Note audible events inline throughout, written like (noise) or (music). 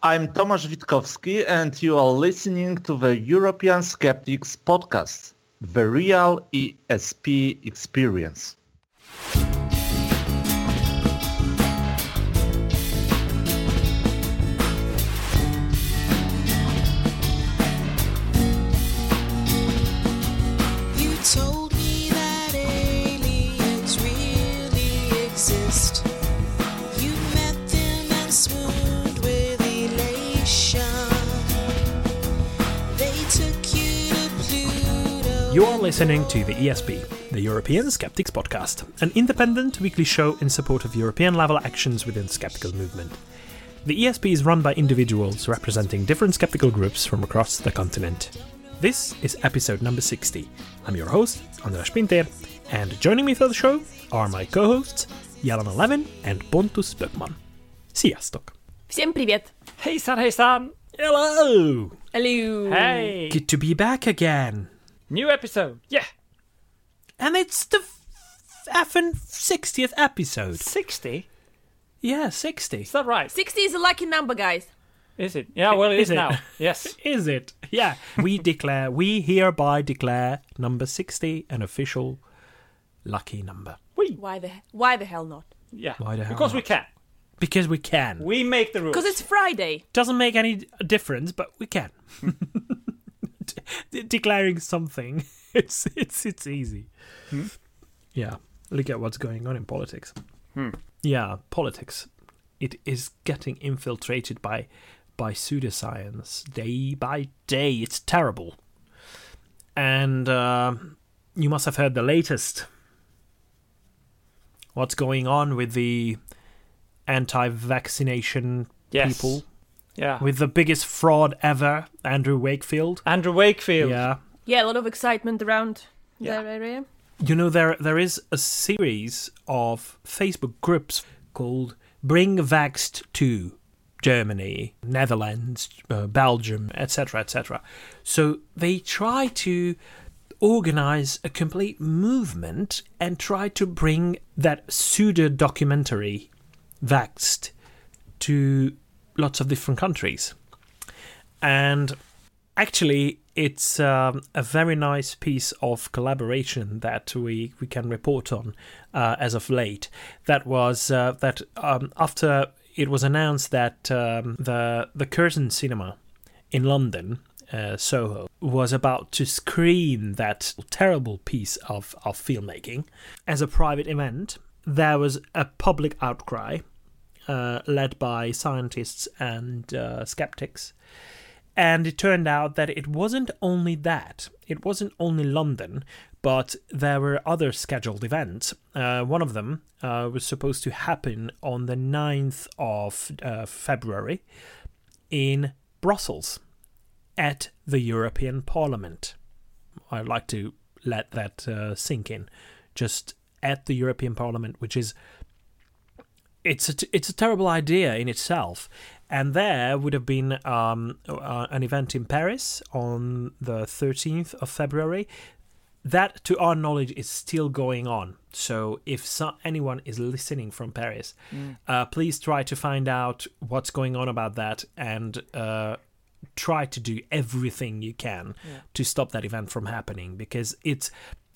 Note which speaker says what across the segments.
Speaker 1: I'm Tomasz Witkowski and you are listening to the European Skeptics podcast, the real ESP experience.
Speaker 2: You're listening to the ESP, the European Skeptics Podcast, an independent weekly show in support of European level actions within the skeptical movement. The ESP is run by individuals representing different skeptical groups from across the continent. This is episode number 60. I'm your host, Andras Pinter, and joining me for the show are my co hosts, Jelena Levin and Pontus Böckman. Sziasztok!
Speaker 3: Всем привет!
Speaker 4: Hey, son, hey, son!
Speaker 2: Hello!
Speaker 3: Hello!
Speaker 4: Hey!
Speaker 2: Good to be back again!
Speaker 4: New episode! Yeah!
Speaker 2: And it's the effing 60th episode.
Speaker 4: 60?
Speaker 2: Yeah, 60.
Speaker 4: Is that right?
Speaker 3: 60 is a lucky number, guys.
Speaker 4: Is it? Yeah, well, it
Speaker 2: Is
Speaker 4: is,
Speaker 2: it?
Speaker 4: now. Yes. (laughs)
Speaker 2: Is it? Yeah. we declare, we hereby declare number 60 an official lucky number.
Speaker 4: We.
Speaker 3: Why the why the hell not?
Speaker 4: Yeah.
Speaker 2: Why the hell
Speaker 4: Because we can.
Speaker 2: Because we can.
Speaker 4: We make the rules.
Speaker 3: Because it's Friday.
Speaker 2: Doesn't make any difference, but we can. (laughs) (laughs) De- declaring something, (laughs) it's it's it's easy. Yeah. Look at what's going on in politics. Yeah, politics. It is getting infiltrated by by pseudoscience day by day. It's terrible. And uh, you must have heard the latest. What's going on with the anti-vaccination
Speaker 4: Yes.
Speaker 2: people
Speaker 4: Yeah.
Speaker 2: with the biggest fraud ever, Andrew Wakefield?
Speaker 4: Andrew Wakefield.
Speaker 2: Yeah.
Speaker 3: Yeah, a lot of excitement around
Speaker 4: Yeah.
Speaker 3: that area.
Speaker 2: You know there there is a series of Facebook groups called Bring Vaxxed to Germany, Netherlands, uh, Belgium, etc., etc. So they try to organize a complete movement and try to bring that pseudo documentary Vaxxed to lots of different countries. And actually it's um, a very nice piece of collaboration that we, we can report on uh, as of late. That was uh, that um, after it was announced that um, the the Curzon Cinema in London, uh, Soho, was about to screen that terrible piece of, of filmmaking as a private event. There was a public outcry uh, led by scientists and uh, skeptics. And it turned out that it wasn't only that, it wasn't only London, but there were other scheduled events. Uh, one of them uh, was supposed to happen on the 9th of uh, February in Brussels at the European Parliament. I'd like to let that uh, sink in. Just at the European Parliament, which is it's a t- it's a terrible idea in itself. And there would have been um, uh, an event in Paris on the 13th of February. That, to our knowledge, is still going on. So, if so- anyone is listening from Paris, uh, please try to find out what's going on about that and uh, try to do everything you can to stop that event from happening because it's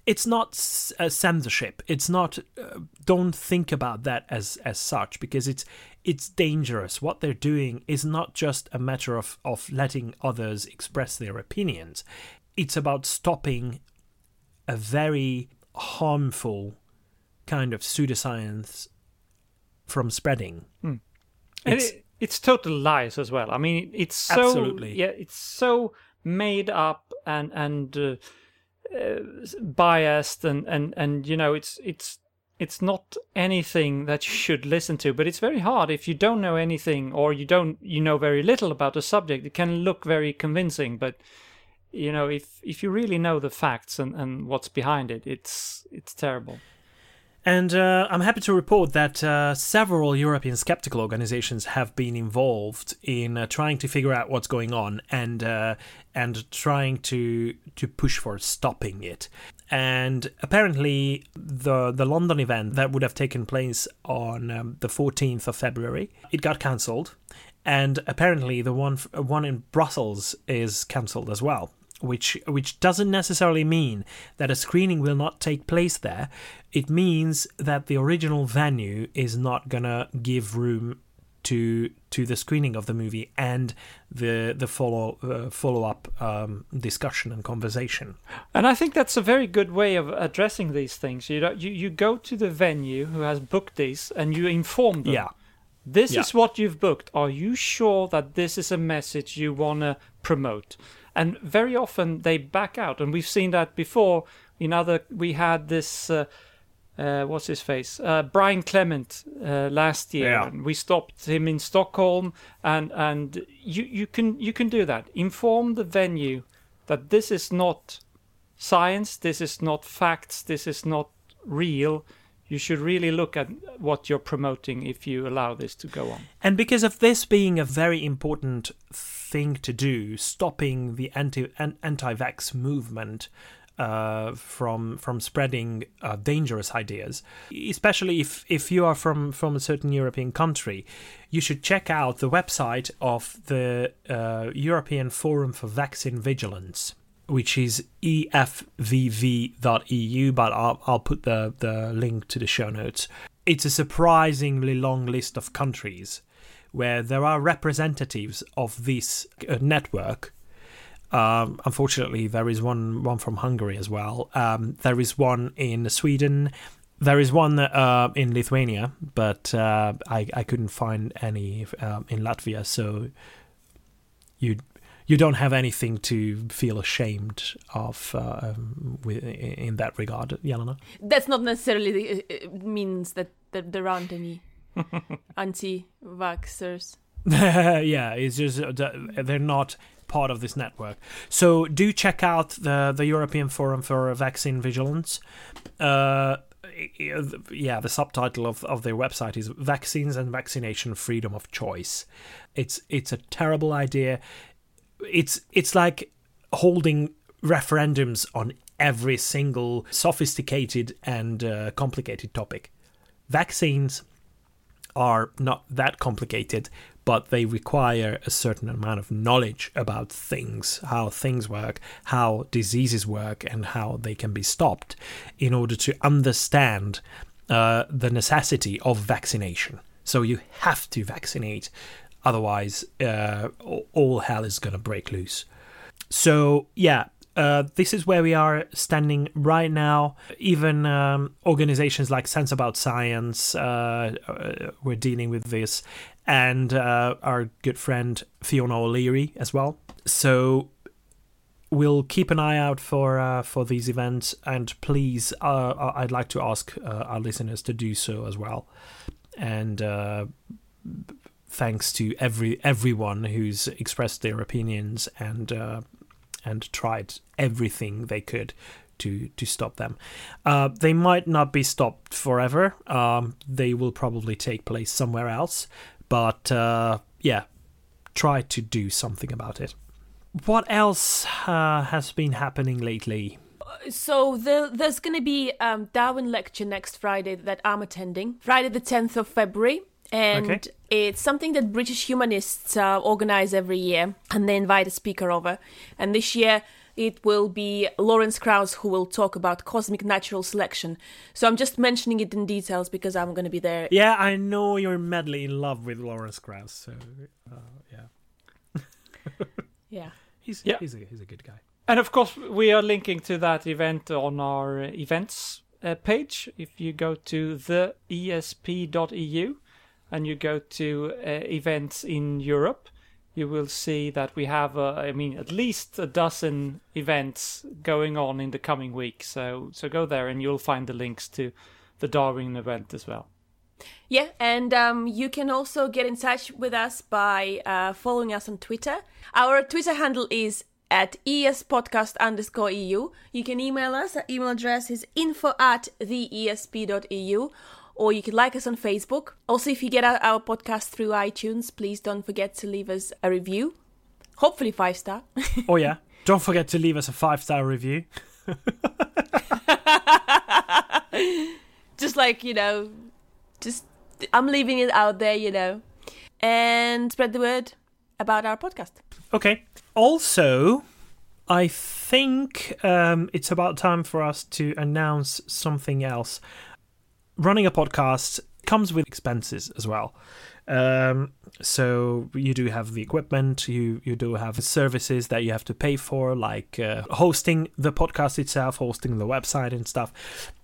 Speaker 2: it's not censorship. It's not uh, don't think about that as as such because it's it's dangerous. What they're doing is not just a matter of of letting others express their opinions. It's about stopping a very harmful kind of pseudoscience from spreading.
Speaker 4: And
Speaker 2: It's-
Speaker 4: it, it's total lies as well. I mean, it's so
Speaker 2: Absolutely.
Speaker 4: yeah, it's so made up and and uh, biased and and and you know, it's it's it's not anything that you should listen to. But it's very hard if you don't know anything or you don't you know very little about the subject. It can look very convincing, but you know, if if you really know the facts and and what's behind it, it's it's terrible.
Speaker 2: And uh, I'm happy to report that uh, several European skeptical organizations have been involved in uh, trying to figure out what's going on and uh, and trying to to push for stopping it. And apparently, the the London event that would have taken place on um, the 14th of February, it got cancelled, and apparently the one one in Brussels is cancelled as well. Which which doesn't necessarily mean that a screening will not take place there. It means that the original venue is not gonna give room to to the screening of the movie and the the follow uh, follow up um, discussion and conversation.
Speaker 4: And I think that's a very good way of addressing these things. You know, you, you go to the venue who has booked these and you inform them.
Speaker 2: Yeah.
Speaker 4: This
Speaker 2: Yeah.
Speaker 4: is what you've booked. Are you sure that this is a message you want to promote? And very often they back out, and we've seen that before. In other, we had this. Uh, uh, what's his face? Uh, Brian Clement uh, last year.
Speaker 2: Yeah.
Speaker 4: And we stopped him in Stockholm, and and you you can you can do that. Inform the venue that this is not science. This is not facts. This is not real. You should really look at what you're promoting if you allow this to go on.
Speaker 2: And because of this being a very important thing to do, stopping the anti an, anti-vax movement uh, from from spreading uh, dangerous ideas, especially if if you are from from a certain European country, you should check out the website of the uh, European Forum for Vaccine Vigilance. Which is efvv.eu, but I'll, I'll put the, the link to the show notes. It's a surprisingly long list of countries where there are representatives of this uh, network. Um, unfortunately, there is one one from Hungary as well. Um, there is one in Sweden. There is one uh, in Lithuania, but uh, I I couldn't find any um, in Latvia. So you you don't have anything to feel ashamed of uh, um, in that regard, Jelena.
Speaker 3: That's not necessarily uh, uh, means that, that there aren't any (laughs) anti-vaxxers. (laughs)
Speaker 2: yeah, it's just uh, they're not part of this network. So do check out the the European Forum for Vaccine Vigilance. Uh, yeah, the subtitle of, of their website is "Vaccines and Vaccination Freedom of Choice." It's it's a terrible idea. It's it's like holding referendums on every single sophisticated and uh, complicated topic. Vaccines are not that complicated, but they require a certain amount of knowledge about things, how things work, how diseases work, and how they can be stopped in order to understand uh, the necessity of vaccination. So you have to vaccinate, otherwise, uh, all- hell is going to break loose. So, yeah, uh, this is where we are standing right now. Even um, organizations like Sense About Science uh, uh, were dealing with this, and uh, our good friend Fiona O'Leary as well. So we'll keep an eye out for uh, for these events, and please, uh, I'd like to ask uh, our listeners to do so as well. And uh, thanks to every everyone who's expressed their opinions and uh, and tried everything they could to to stop them. Uh, they might not be stopped forever. Um, they will probably take place somewhere else. But uh, yeah, try to do something about it. What else uh, has been happening lately?
Speaker 3: So the, there's going to be um, Darwin lecture next Friday that I'm attending, Friday the 10th of February. And
Speaker 2: Okay.
Speaker 3: it's something that British humanists uh, organize every year, and they invite a speaker over. And this year it will be Lawrence Krauss who will talk about cosmic natural selection. So I'm just mentioning it in details because I'm going to be there.
Speaker 2: Yeah, I know you're madly in love with Lawrence Krauss. So uh, yeah, (laughs)
Speaker 3: Yeah.
Speaker 2: he's
Speaker 4: Yeah.
Speaker 2: he's a he's a good guy.
Speaker 4: And of course, we are linking to that event on our events uh, page. If you go to the esp.eu and you go to uh, events in Europe, you will see that we have, uh, I mean, at least a dozen events going on in the coming week. So, so go there and you'll find the links to the Darwin event as well.
Speaker 3: Yeah, and um, you can also get in touch with us by uh, following us on Twitter. Our Twitter handle is at espodcast underscore EU. You can email us. Our email address is info at theesp.eu. Or you can like us on Facebook. Also, if you get our, our podcast through iTunes, please don't forget to leave us a review. Hopefully, five star. (laughs)
Speaker 2: Oh yeah, don't forget to leave us a five star review. (laughs)
Speaker 3: just like, you know, just I'm leaving it out there, you know. and spread the word about our podcast.
Speaker 2: Okay. Also, I think um, it's about time for us to announce something else. Running a podcast comes with expenses as well. Um, so you do have the equipment, you you do have services that you have to pay for, like uh, hosting the podcast itself, hosting the website and stuff.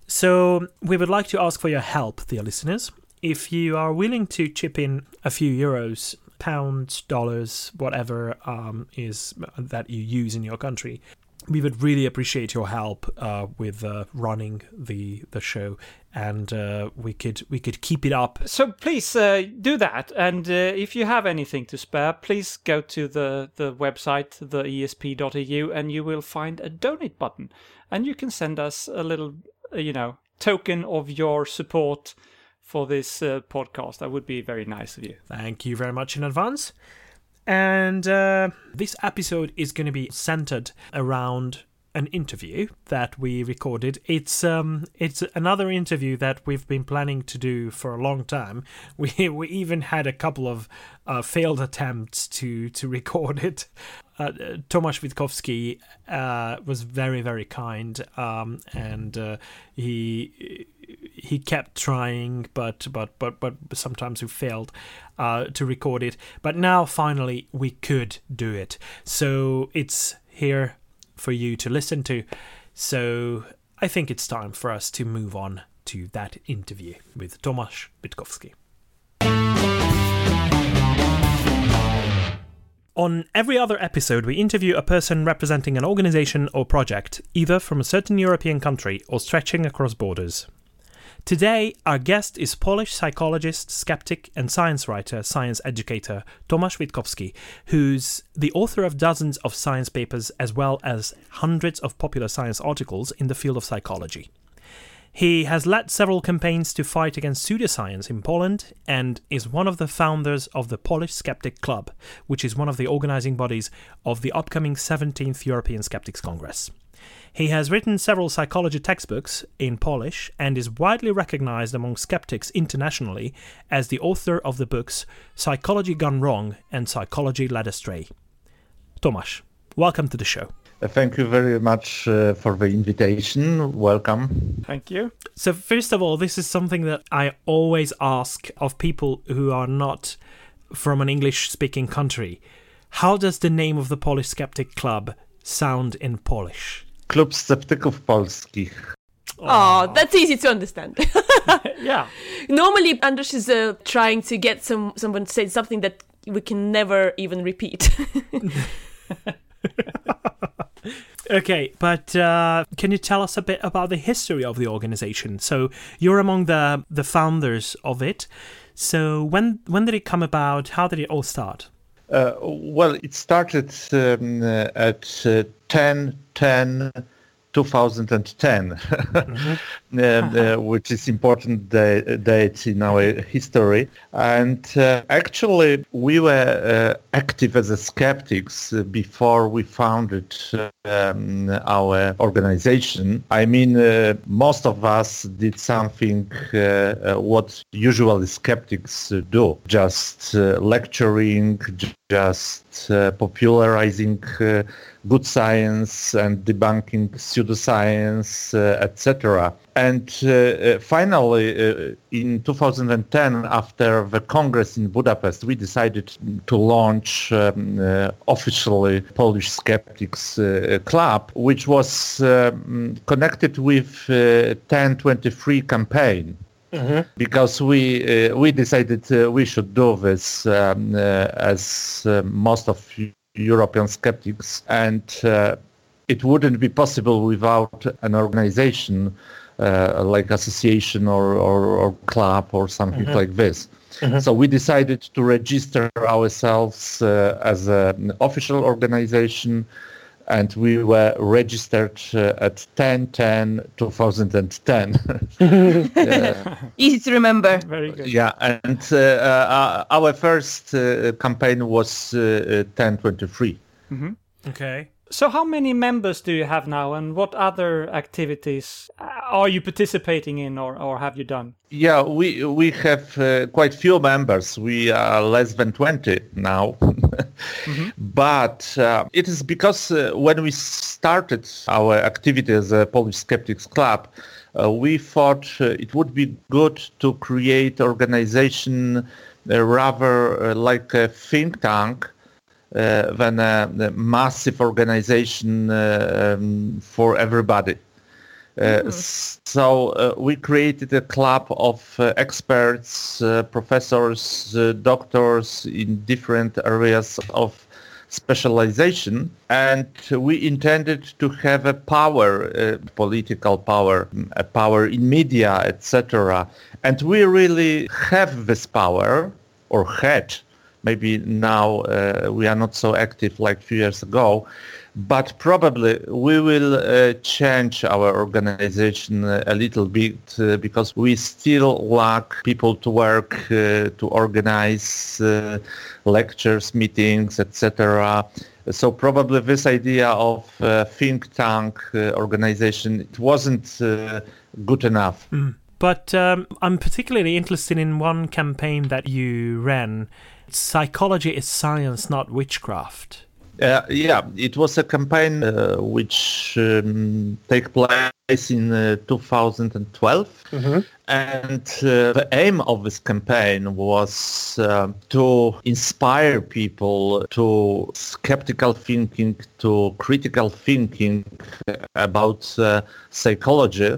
Speaker 2: So we would like to ask for your help, dear listeners. If you are willing to chip in a few euros, pounds, dollars, whatever um, is that you use in your country, we would really appreciate your help uh, with uh, running the the show, and uh, we could we could keep it up.
Speaker 4: So please uh, do that, and uh, if you have anything to spare, please go to the the website, the esp.eu, and you will find a donate button, and you can send us a little, uh, you know, token of your support for this uh, podcast. That would be very nice of you.
Speaker 2: Thank you very much in advance. And uh, this episode is going to be centered around an interview that we recorded. It's um, it's another interview that we've been planning to do for a long time. (laughs) We we even had a couple of uh, failed attempts to to record (laughs) it. Uh, Tomasz Witkowski uh, was very very kind, um, and uh, he he kept trying, but but but but sometimes we failed uh, to record it. But now finally we could do it. So it's here for you to listen to. So I think it's time for us to move on to that interview with Tomasz Witkowski. On every other episode, we interview a person representing an organization or project, either from a certain European country or stretching across borders. Today, our guest is Polish psychologist, skeptic, and science writer, science educator Tomasz Witkowski, who's the author of dozens of science papers as well as hundreds of popular science articles in the field of psychology. He has led several campaigns to fight against pseudoscience in Poland and is one of the founders of the Polish Skeptic Club, which is one of the organizing bodies of the upcoming 17th European Skeptics Congress. He has written several psychology textbooks in Polish and is widely recognized among skeptics internationally as the author of the books Psychology Gone Wrong and Psychology Led Astray. Tomasz, welcome to the show.
Speaker 1: Thank you very much uh, for the invitation. Welcome.
Speaker 4: Thank you.
Speaker 2: So, first of all, this is something that I always ask of people who are not from an English speaking country. How does the name of the Polish Skeptic Club sound in Polish?
Speaker 1: Klub Sceptyków Polskich.
Speaker 3: Oh, that's easy to understand. (laughs)
Speaker 4: Yeah.
Speaker 3: Normally, Andras is uh, trying to get some someone to say something that we can never even repeat. (laughs)
Speaker 2: Okay, but uh, can you tell us a bit about the history of the organization? So you're among the the founders of it. So when when did it come about? How did it all start?
Speaker 1: Uh, well, it started um, uh, at uh, 10 10 2010, um, (laughs) uh, which is important da- date in our history. And uh, actually, we were uh, active as a skeptics uh, before we founded um, our organization. I mean, uh, most of us did something uh, uh, what usually skeptics uh, do, just uh, lecturing, just uh, popularizing uh, good science and debunking pseudoscience, uh, etc. And uh, uh, finally, uh, in 2010, after the Congress in Budapest, we decided to launch um, officially Polish Skeptics Club, which was um, connected with uh, 1023 campaign because we uh, we decided uh, we should do this um, uh, as most of Eu- European skeptics, and uh, it wouldn't be possible without an organization uh, like association or, or, or club or something like this. So we decided to register ourselves uh, as an official organization and we were registered uh, at 10 10 2010 (laughs)
Speaker 3: Easy to remember.
Speaker 4: Very good.
Speaker 1: yeah and uh, uh, our first uh, campaign was uh, 1023
Speaker 2: Okay.
Speaker 4: So, how many members do you have now, and what other activities uh, are you participating in, or, or have you done?
Speaker 1: Yeah, we we have uh, quite few members. We are less than 20 now. (laughs) But uh, it is because uh, when we started our activity as a Polish Skeptics Club, uh, we thought uh, it would be good to create organization uh, rather uh, like a think tank than a, massive organization uh, um, for everybody. Uh, So uh, we created a club of uh, experts, uh, professors, uh, doctors in different areas of specialization, and we intended to have a power, uh, political power, a power in media, etc. And we really have this power, or had. Maybe now uh, we are not so active like a few years ago, but probably we will uh, change our organization a little bit uh, because we still lack people to work, uh, to organize uh, lectures, meetings, etc. So probably this idea of uh, think tank organization it wasn't good enough.
Speaker 2: But um, I'm particularly interested in one campaign that you ran. Psychology is science, not witchcraft.
Speaker 1: Uh, yeah, it was a campaign uh, which um, take place in uh, 2012, and uh, the aim of this campaign was uh, to inspire people to skeptical thinking, to critical thinking about uh, psychology,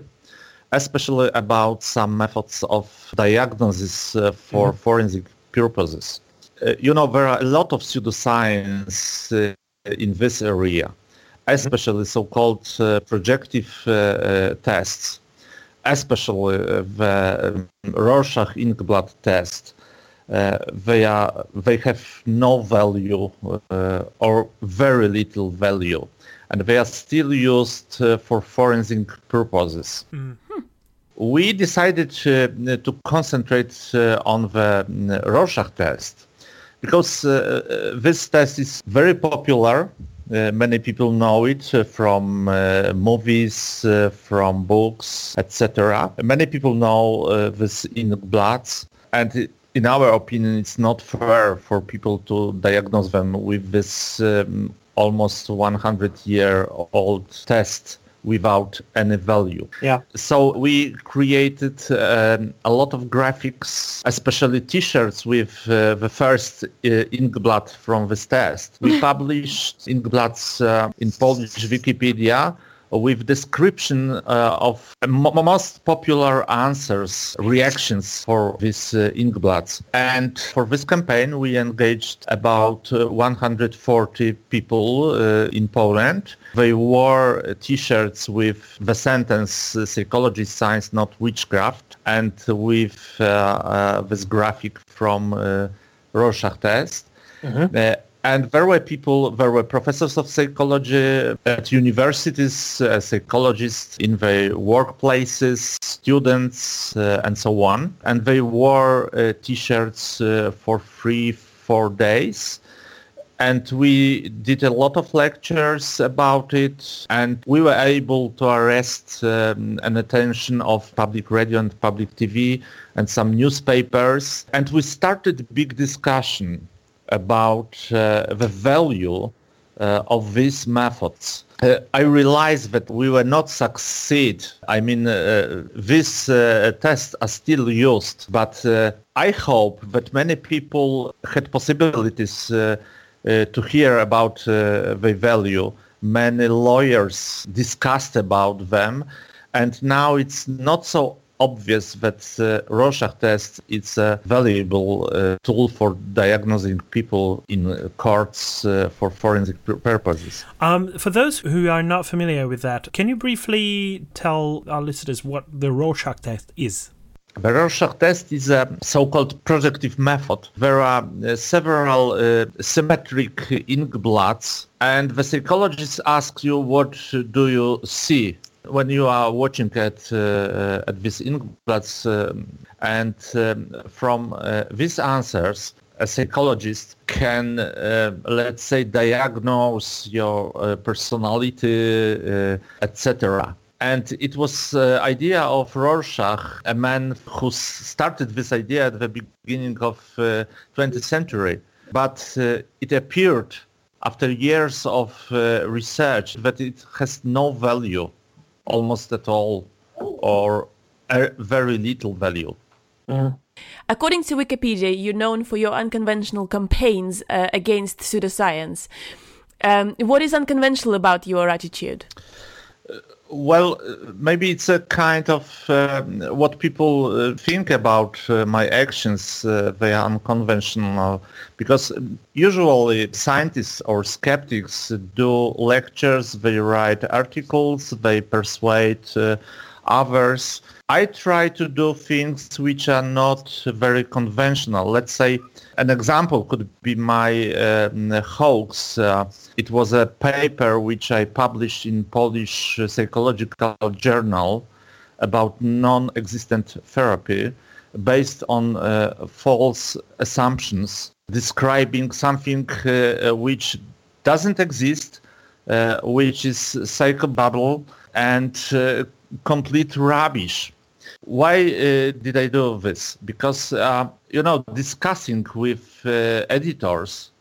Speaker 1: especially about some methods of diagnosis uh, for forensic purposes. Uh, you know, there are a lot of pseudoscience uh, in this area, especially so-called uh, projective uh, uh, tests, especially the um, Rorschach inkblot test. Uh, they are they have no value uh, or very little value, and they are still used uh, for forensic purposes we decided to concentrate uh, on the mm, Rorschach test because uh, uh, this test is very popular. Many people know it from movies, from books, etc. Many people know this bloods, and in our opinion, it's not fair for people to diagnose them with this um, almost 100-year-old test without any value.
Speaker 5: Yeah.
Speaker 1: So we created um, a lot of graphics, especially T-shirts with uh, the first uh, inkblot from this test. We (laughs) published inkblots uh, in Polish Wikipedia with description uh, of mo- most popular answers, reactions for these uh, inkblots. And for this campaign, we engaged about uh, 140 people uh, in Poland. They wore uh, T-shirts with the sentence uh, "Psychology, science, not witchcraft," and with this graphic from uh, Rorschach test. Uh, and there were people, there were professors of psychology at universities, uh, psychologists in their workplaces, students, uh, and so on. And they wore uh, T-shirts uh, for three, four days. And we did a lot of lectures about it, and we were able to arrest um, an attention of public radio and public TV and some newspapers. And we started big discussion about uh, the value uh, of these methods. Uh, I realized that we were not succeed. I mean, these tests are still used, but I hope that many people had possibilities uh, to hear about uh, the value. Many lawyers discussed about them, and now it's not so obvious that uh, Rorschach test is a valuable uh, tool for diagnosing people in uh, courts uh, for forensic pur- purposes.
Speaker 2: Um, for those who are not familiar with that, can you briefly tell our listeners what the Rorschach test is?
Speaker 1: The Rorschach test is a so-called projective method. There are uh, several uh, symmetric inkblots, and the psychologist asks you what do you see when you are watching at uh, at these inkblots, um, and um, from uh, these answers, a psychologist can, uh, let's say, diagnose your uh, personality, uh, etc. And it was uh, idea of Rorschach, a man who started this idea at the beginning of uh, 20th century. But uh, it appeared after years of uh, research that it has no value, almost at all, or a very little value.
Speaker 3: According to Wikipedia, you're known for your unconventional campaigns uh, against pseudoscience. Um, what is unconventional about your attitude?
Speaker 1: Well, uh, maybe it's a kind of um, what people uh, think about uh, my actions. Uh, they are unconventional because usually scientists or skeptics do lectures, they write articles, they persuade uh, others. I try to do things which are not very conventional. Let's say an example could be my um, hoax. Uh, it was a paper which I published in Polish uh, Psychological Journal about non-existent therapy based on uh, false assumptions describing something uh, which doesn't exist, uh, which is psychobabble and uh, complete rubbish. Why uh, did I do this? Because, uh, you know, discussing with uh, editors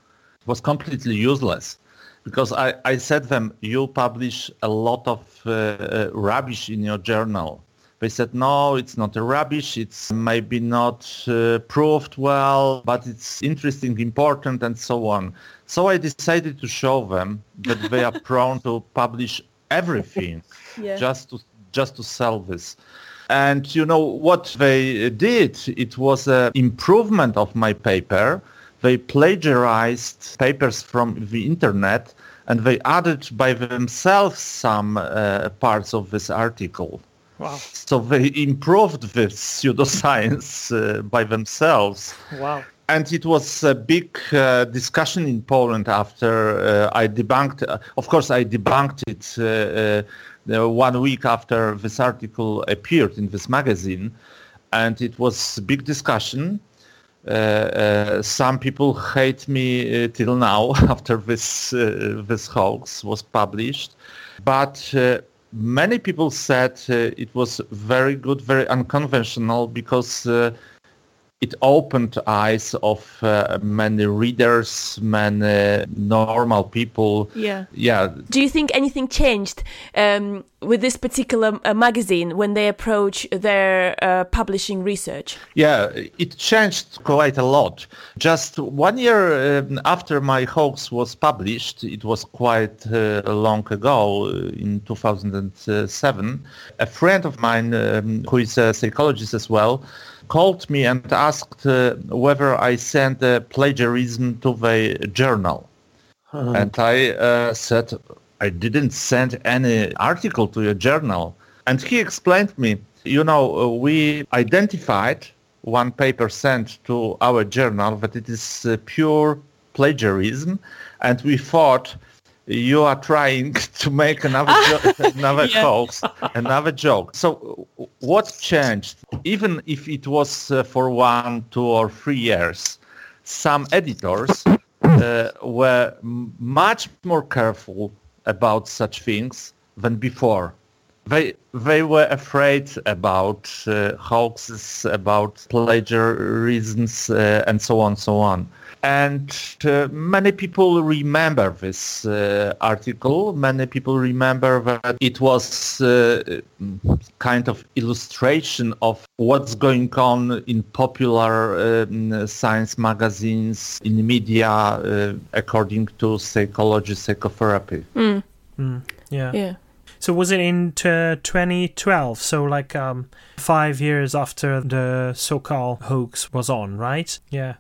Speaker 1: was completely useless because I, I said them, you publish a lot of uh, uh, rubbish in your journal. They said, no, it's not a rubbish. It's maybe not uh, proved well, but it's interesting, important, and so on. So I decided to show them that they are (laughs) prone to publish everything
Speaker 3: Yeah.
Speaker 1: just to just to sell this. And you know what they did? It was an improvement of my paper. They plagiarized papers from the internet and they added by themselves some uh, parts of this article.
Speaker 4: Wow.
Speaker 1: So they improved this pseudoscience uh, by themselves.
Speaker 4: Wow.
Speaker 1: And it was a big uh, discussion in Poland after uh, I debunked. Uh, of course, I debunked it uh, uh, one week after this article appeared in this magazine, and it was a big discussion. Uh, uh, some people hate me uh, till now (laughs) after this uh, this hoax was published, but uh, many people said uh, it was very good, very unconventional because it opened eyes of uh, many readers, many normal people.
Speaker 3: Yeah.
Speaker 1: Yeah,
Speaker 3: Do you think anything changed um, with this particular uh, magazine when they approach their uh, publishing research?
Speaker 1: Yeah, it changed quite a lot. Just one year um, after my hoax was published, it was quite uh, long ago, uh, in 2007, a friend of mine, um, who is a psychologist as well, called me and asked uh, whether I sent uh, plagiarism to the journal. And I uh, said, I didn't send any article to your journal. And he explained me, you know, uh, we identified one paper sent to our journal that it is uh, pure plagiarism. And we thought you are trying (laughs) to make another, jo- (laughs) another
Speaker 3: Yeah.
Speaker 1: hoax, another joke. So what changed? Even if it was uh, for one, two or three years, some editors uh, were much more careful about such things than before. They they were afraid about uh, hoaxes, about plagiarisms, uh, and so on, so on. And uh, many people remember this uh, article. Many people remember that it was uh, kind of illustration of what's going on in popular um, science magazines, in media, uh, according to psychology, psychotherapy.
Speaker 2: Yeah.
Speaker 3: Yeah.
Speaker 2: So was it in uh, 2012? So like um, five years after the so-called hoax was on, right? Yeah.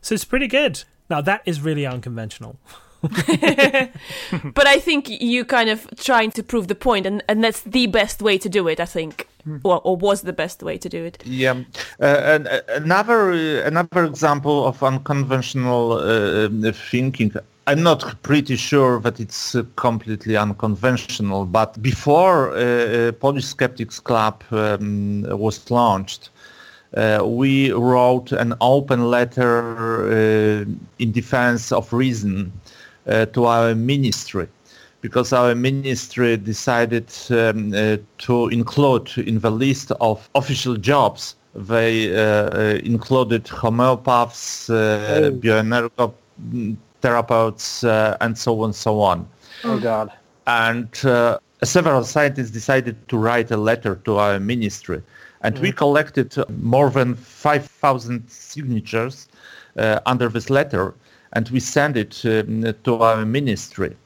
Speaker 2: So it's pretty good. Now that is really unconventional. (laughs)
Speaker 3: But I think you kind of trying to prove the point, and, and that's the best way to do it, I think. Or, or was the best way to do it.
Speaker 1: Yeah, uh, uh, another uh, another example of unconventional uh, thinking. I'm not pretty sure that it's uh, completely unconventional, but before uh, uh, Polish Skeptics Club um, was launched, uh, we wrote an open letter uh, in defense of reason uh, to our ministry because our ministry decided um, uh, to include in the list of official jobs they uh, uh, included homeopaths, uh, bioenergo mm, uh, and so on, and so on
Speaker 5: Oh God.
Speaker 1: and uh, several scientists decided to write a letter to our ministry and we collected more than 5000 signatures uh, under this letter and we sent it um, to our ministry.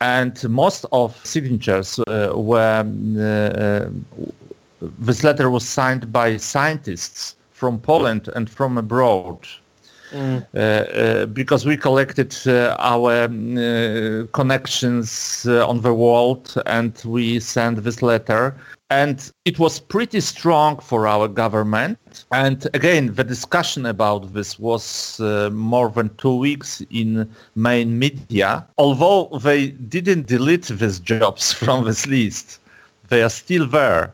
Speaker 1: And most of signatures uh, were uh, this letter was signed by scientists from Poland and from abroad uh, because we collected uh, our connections on the world and we sent this letter. And it was pretty strong for our government. And again the discussion about this was uh, more than two weeks in main media. Although they didn't delete these jobs (laughs) from this list they are still there.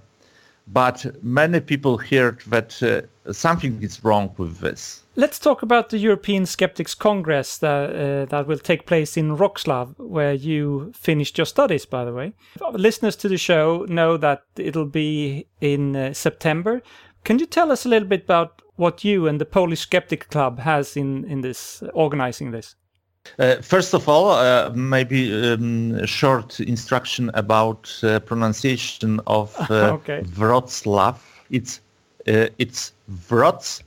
Speaker 1: But many people heard that uh, something is wrong with this
Speaker 4: Let's talk about the European Skeptics Congress that, uh, that will take place in Wroclaw, where you finished your studies, by the way. Listeners to the show know that it'll be in uh, September. Can you tell us a little bit about what you and the Polish Skeptic Club has in, in this organizing this?
Speaker 1: Uh, first of all, uh, maybe um, a short instruction about uh, pronunciation of uh, (laughs)
Speaker 4: Okay.
Speaker 1: Wroclaw. It's uh, it's Wroc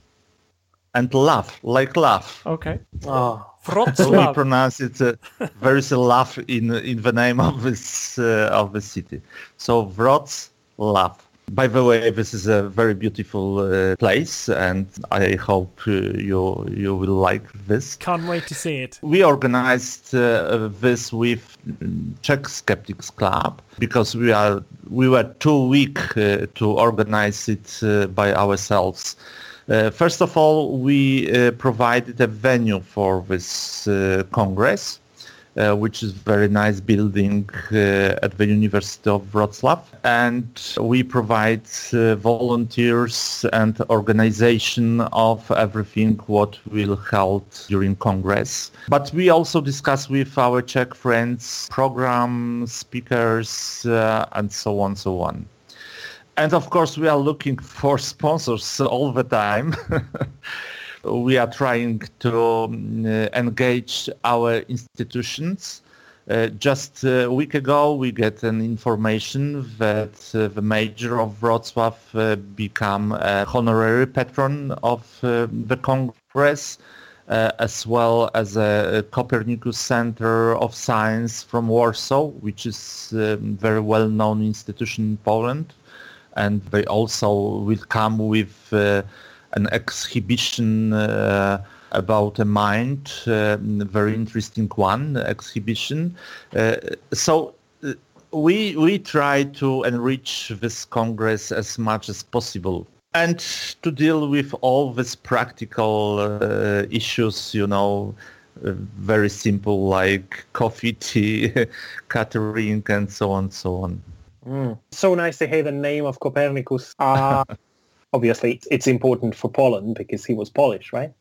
Speaker 1: and laugh, like laugh.
Speaker 4: Okay.
Speaker 5: Oh.
Speaker 1: we pronounce it. Uh, there is a laugh in in the name of this uh, of the city. So Wroclaw. By the way, this is a very beautiful uh, place, and I hope uh, you you will like this.
Speaker 2: Can't wait to see it.
Speaker 1: We organized uh, this with mm, Czech Skeptics Club because we are we were too weak uh, to organize it uh, by ourselves. Uh, first of all, we uh, provided a venue for this uh, congress, uh, which is very nice building uh, at the University of Wrocław. And we provide uh, volunteers and organization of everything what will held during Congress. But we also discuss with our Czech friends program speakers and so on, so on. And of course, we are looking for sponsors all the time. (laughs) we are trying to um, uh, engage our institutions. Uh, just a week ago, we get an information that uh, the mayor of Wrocław uh, become a honorary patron of uh, the Congress, uh, as well as a Copernicus Center of Science from Warsaw, which is a very well-known institution in Poland and they also will come with uh, an exhibition uh, about a mind, uh, very interesting one exhibition. Uh, so uh, we we try to enrich this congress as much as possible and to deal with all these practical uh, issues, you know, very simple like coffee, (laughs) tea, (laughs) catering, and so on, so on.
Speaker 5: So nice to hear the name of Copernicus. Uh, (laughs) obviously, it's important for Poland because he was Polish, right?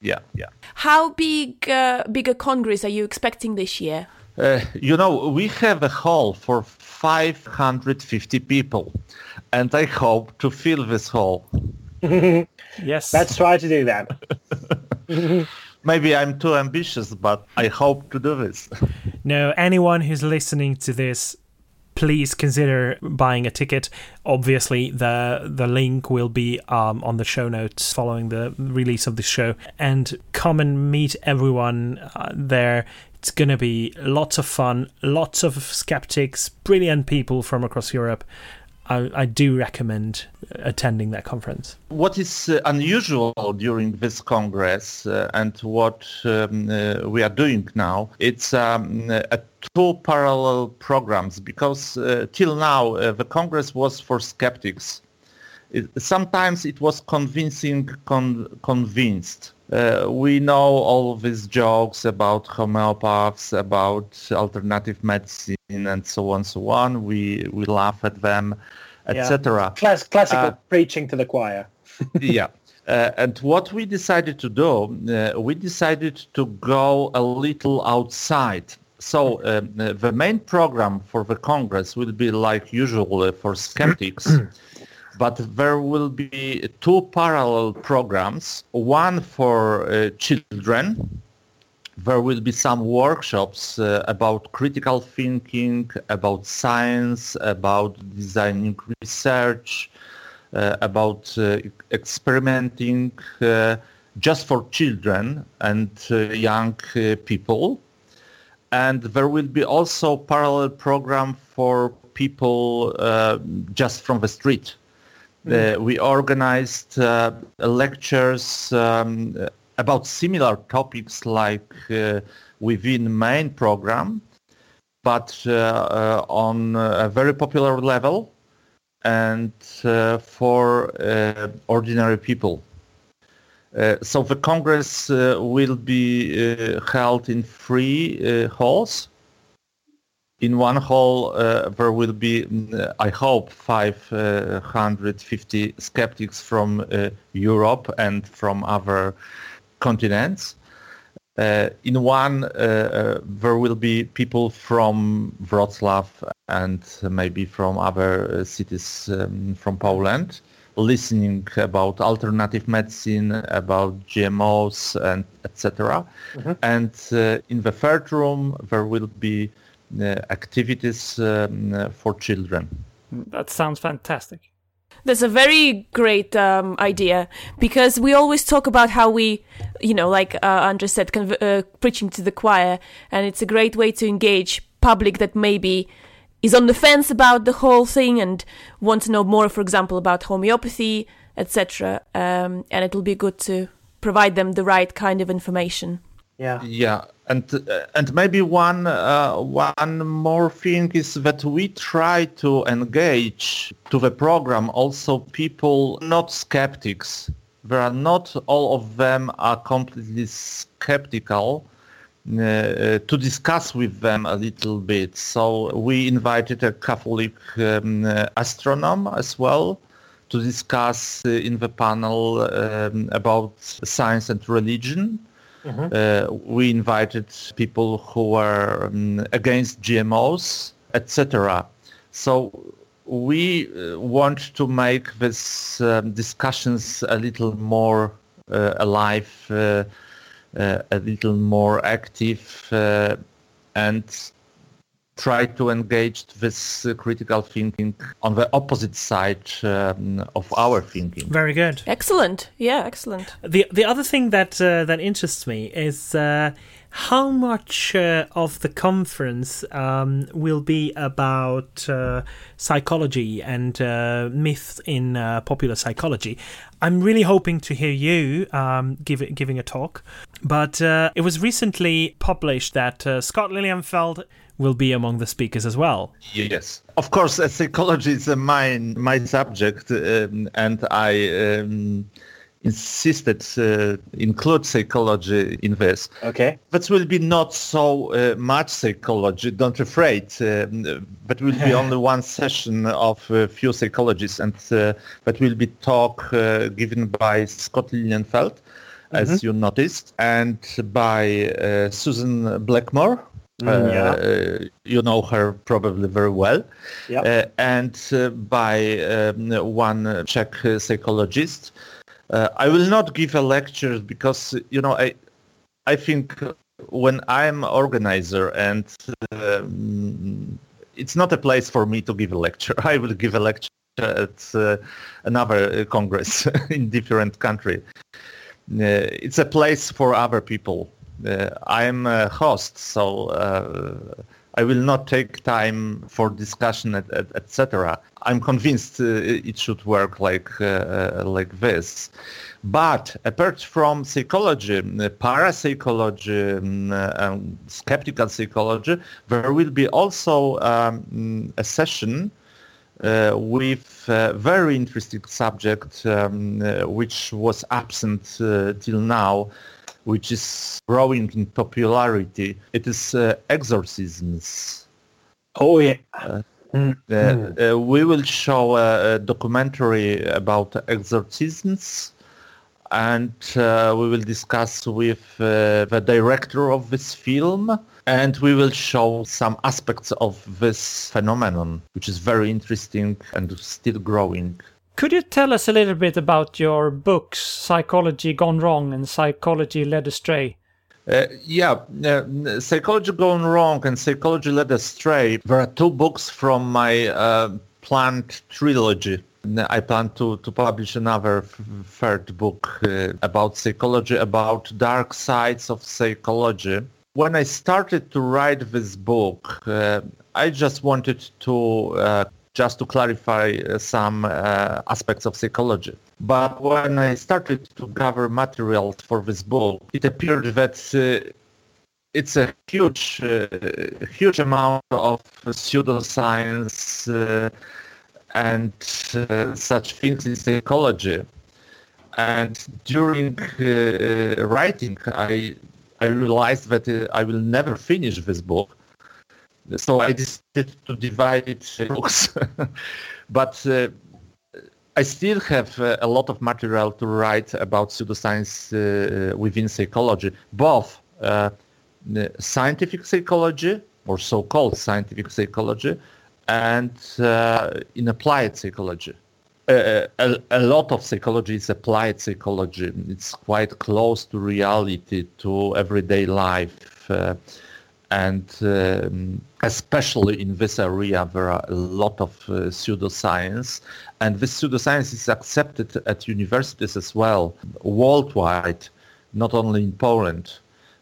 Speaker 1: Yeah, yeah.
Speaker 3: How big uh, big a congress are you expecting this year?
Speaker 1: Uh, you know, we have a hall for 550 people, and I hope to fill this hall. (laughs)
Speaker 4: Yes.
Speaker 5: Let's try to do that. (laughs)
Speaker 1: Maybe I'm too ambitious, but I hope to do this.
Speaker 2: No, anyone who's listening to this, please consider buying a ticket. Obviously, the the link will be um, on the show notes following the release of the show, and come and meet everyone uh, there. It's gonna be lots of fun, lots of skeptics, brilliant people from across Europe. I, I do recommend attending that conference.
Speaker 1: What is uh, unusual during this Congress uh, and what um, uh, we are doing now, it's um, two parallel programs because uh, till now uh, the Congress was for skeptics. It, sometimes it was convincing, con- convinced. Uh, we know all these jokes about homeopaths, about alternative medicine, and so on, and so on. We we laugh at them. Etc.
Speaker 5: Class- classical
Speaker 1: Uh,
Speaker 5: preaching to the choir. (laughs)
Speaker 1: yeah. Uh, and what we decided to do, uh, we decided to go a little outside. So um, uh, the main program for the Congress will be like usual uh, for skeptics, (clears throat) but there will be two parallel programs, one for uh, children. There will be some workshops uh, about critical thinking, about science, about designing research, uh, about uh, experimenting uh, just for children and uh, young uh, people. And there will be also parallel program for people just from the street. Uh, we organized uh, lectures um, about similar topics like uh, within main program, but uh, uh, on a very popular level and for ordinary people. Uh, so the Congress uh, will be uh, held in three halls. In one hall, there will be, I hope, 550 skeptics from Europe and from other continents. Uh, in one, uh, uh, there will be people from Wrocław and maybe from other uh, cities um, from Poland listening about alternative medicine, about GMOs and etc. And uh, in the third room, there will be uh, activities um, uh, for children.
Speaker 4: That sounds fantastic.
Speaker 3: That's a very great um, idea because we always talk about how we, you know, like uh, Andras said, conv- uh, preaching to the choir, and it's a great way to engage public that maybe is on the fence about the whole thing and want to know more, for example, about homeopathy, etc. Um, and it will be good to provide them the right kind of information.
Speaker 5: Yeah.
Speaker 1: Yeah, and uh, and maybe one uh, one more thing is that we try to engage to the program also people not skeptics. There are not all of them are completely skeptical. Uh, uh, to discuss with them a little bit. So we invited a Catholic um, uh, astronomer as well to discuss uh, in the panel um, about science and religion. Uh, we invited people who were um, against GMOs, etc. So we uh, want to make these um, discussions a little more uh, alive, uh, uh, a little more active, uh, and try to engage this uh, critical thinking on the opposite side um, of our thinking.
Speaker 2: Very good.
Speaker 3: Excellent. Yeah, excellent.
Speaker 2: The the other thing that uh, that interests me is uh, how much uh, of the conference um, will be about uh, psychology and uh, myths in uh, popular psychology. I'm really hoping to hear you um, give giving a talk, but uh, it was recently published that uh, Scott Lilienfeld will be among the speakers as well.
Speaker 1: Yes, of course. Psychology is my my subject, um, and I um, insisted uh, include psychology in this.
Speaker 5: Okay.
Speaker 1: That will be not so uh, much psychology. Don't afraid. Um, but will be (laughs) only one session of a few psychologists, and uh, that will be talk uh, given by Scott Lilienfeld, as you noticed, and by uh, Susan Blackmore.
Speaker 5: Mm, yeah.
Speaker 1: Uh, you know her probably very well,
Speaker 5: Yep.
Speaker 1: uh, and uh, by um, one Czech uh, psychologist. Uh, I will not give a lecture because you know I, I think when I'm organizer and um, it's not a place for me to give a lecture. (laughs) I will give a lecture at uh, another uh, congress (laughs) in different country. Uh, it's a place for other people. Uh, I'm a host, so uh, I will not take time for discussion, et- et- etc. I'm convinced uh, it should work like uh, like this. But apart from psychology, uh, parapsychology, um, uh, um, skeptical psychology, there will be also um, a session uh, with a very interesting subject um, uh, which was absent uh, till now, which is growing in popularity. It is uh, exorcisms.
Speaker 5: Oh yeah.
Speaker 1: Uh, uh, we will show a, a documentary about exorcisms and uh, we will discuss with uh, the director of this film and we will show some aspects of this phenomenon which is very interesting and still growing.
Speaker 4: Could you tell us a little bit about your books, Psychology Gone Wrong and Psychology Led Astray?
Speaker 1: Uh, yeah, uh, Psychology Gone Wrong and Psychology Led Astray. Are two books from my uh, planned trilogy. I plan to, to publish another f- third book uh, about psychology, about dark sides of psychology. When I started to write this book, uh, I just wanted to uh, just to clarify uh, some uh, aspects of psychology. But when I started to gather materials for this book, it appeared that uh, it's a huge, huge amount of pseudoscience and uh, such things in psychology. And during uh, writing, I I realized that uh, I will never finish this book. So I decided to divide it books. (laughs) but uh, I still have uh, a lot of material to write about pseudoscience uh, within psychology, both uh, scientific psychology or so-called scientific psychology and uh, in applied psychology. Uh, a, a lot of psychology is applied psychology. It's quite close to reality, to everyday life. And um, especially in this area, there are a lot of uh, pseudoscience. And this pseudoscience is accepted at universities as well, worldwide, not only in Poland.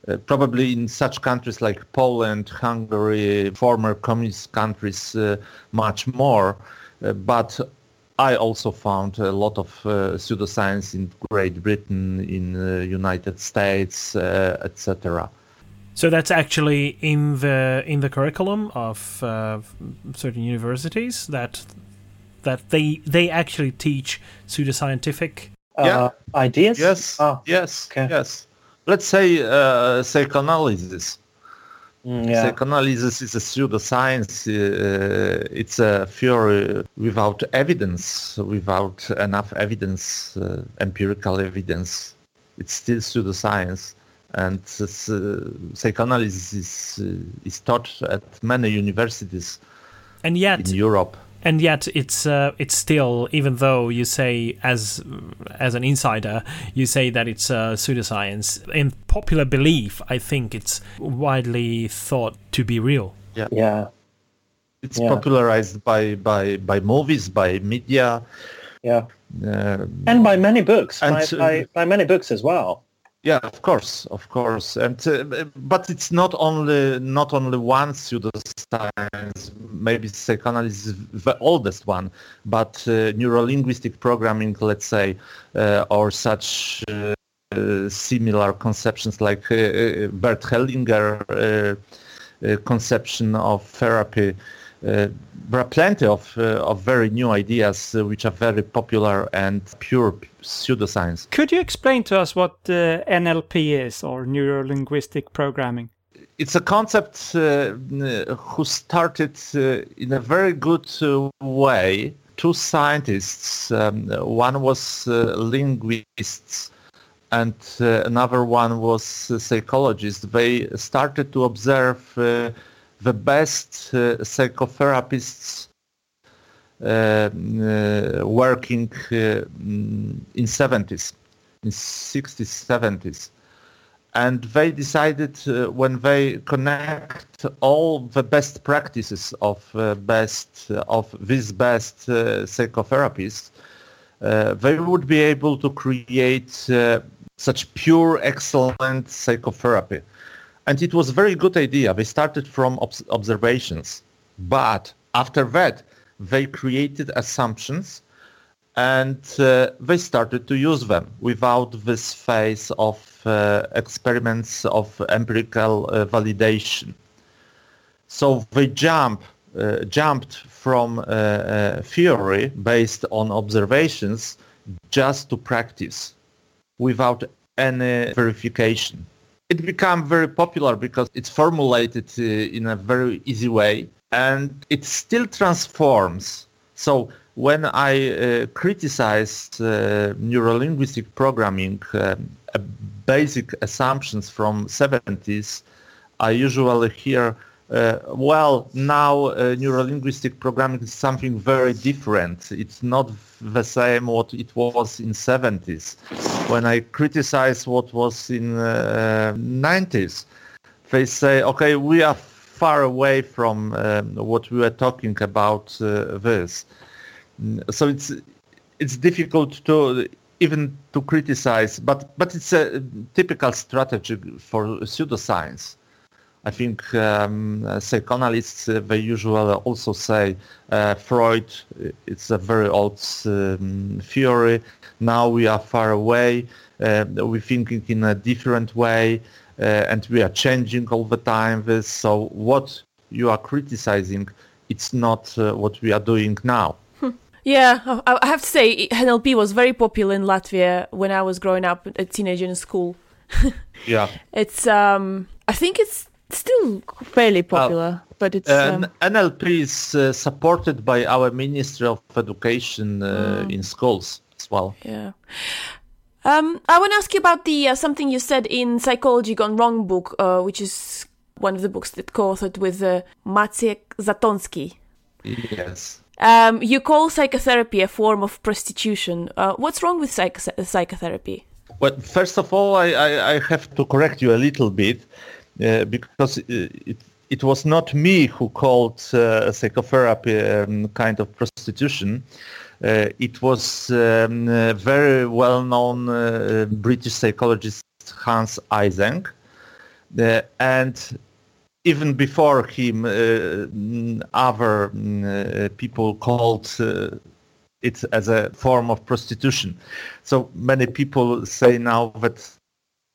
Speaker 1: Uh, probably in such countries like Poland, Hungary, former communist countries, uh, much more. Uh, but I also found a lot of uh, pseudoscience in Great Britain, in the United States, uh, etc.
Speaker 2: So that's actually in the in the curriculum of uh, certain universities that that they they actually teach pseudoscientific.
Speaker 1: Yeah.
Speaker 5: Uh, ideas?
Speaker 1: Yes,
Speaker 5: Oh,
Speaker 1: yes,
Speaker 5: okay.
Speaker 1: yes. Let's say uh, psychoanalysis.
Speaker 5: mm, yeah.
Speaker 1: Psychoanalysis is a pseudoscience. Uh, it's a theory without evidence, without enough evidence, uh, empirical evidence. It's still pseudoscience. And this, uh, psychoanalysis is, uh, is taught at many universities
Speaker 2: And yet
Speaker 1: in Europe.
Speaker 2: and yet it's uh, it's still even though you say as as an insider you say that it's uh, pseudoscience in popular belief i think it's widely thought to be real
Speaker 5: Yeah.
Speaker 1: yeah It's
Speaker 5: Yeah.
Speaker 1: popularized by, by, by movies, by media.
Speaker 5: Yeah.
Speaker 1: Uh,
Speaker 5: And by many books.
Speaker 1: And
Speaker 5: by,
Speaker 1: to-
Speaker 5: by, by many books as well.
Speaker 1: Yeah, of course, of course, and uh, but it's not only not only one pseudoscience. Maybe psychoanalysis is the oldest one, but uh, neurolinguistic programming, let's say, uh, or such uh, similar conceptions like uh, uh, Bert Hellinger conception of therapy. Uh, there are plenty of uh, of very new ideas uh, which are very popular and pure pseudoscience.
Speaker 4: Could you explain to us what uh, NLP is, or neuro-linguistic programming?
Speaker 1: it's a concept uh, who started uh, in a very good uh, way. Two scientists, um, one was uh, linguists and uh, another one was psychologist. They started to observe uh, the best uh, psychotherapists uh, uh, working in 70s, in 60s, 70s and they decided when they connect all the best practices of best of these best psychotherapists, uh, they would be able to create uh, such pure, excellent psychotherapy. And it was a very good idea. They started from obs- observations, but after that, they created assumptions and uh, they started to use them without this phase of uh, experiments of empirical uh, validation. So they jump, uh, jumped from uh, uh, theory based on observations just to practice without any verification. It became very popular because it's formulated uh, in a very easy way and it still transforms. So when I uh, criticize uh, neurolinguistic programming, uh, basic assumptions from 70s, I usually hear, uh, well, now uh, neurolinguistic programming is something very different. It's not the same what it was in 70s. When I criticize what was in uh, 90s, they say, okay, we are far away from um, what we were talking about uh, this. Mm, So it's it's difficult to even to criticize, but but it's a typical strategy for pseudoscience. I think um, uh, psychoanalysts uh, they usually also say uh, Freud. It's a very old um, theory. Now we are far away. Uh, we're thinking in a different way, uh, and we are changing all the time. This so what you are criticizing, it's not uh, what we are doing now.
Speaker 3: Yeah, I I have to say, NLP was very popular in Latvia when I was growing up, a teenager in school. (laughs)
Speaker 1: Yeah.
Speaker 3: It's, um, I think it's still fairly popular, but it's, um,
Speaker 1: Uh, NLP is uh, supported by our Ministry of Education uh, in schools as well.
Speaker 3: yeah. Um, I want to ask you about the uh, something you said in Psychology Gone Wrong book, uh, which is one of the books that co-authored with uh, Maciek Zatonski.
Speaker 1: Yes.
Speaker 3: Um, you call psychotherapy a form of prostitution. Uh, what's wrong with psych- psychotherapy?
Speaker 1: Well, first of all, I, I, I have to correct you a little bit uh, because uh, it, it was not me who called uh, psychotherapy um, kind of prostitution. Uh, it was um, very well-known British psychologist Hans Eysenck, and even before him, uh, mm, other mm, uh, people called uh, it as a form of prostitution. So many people say now that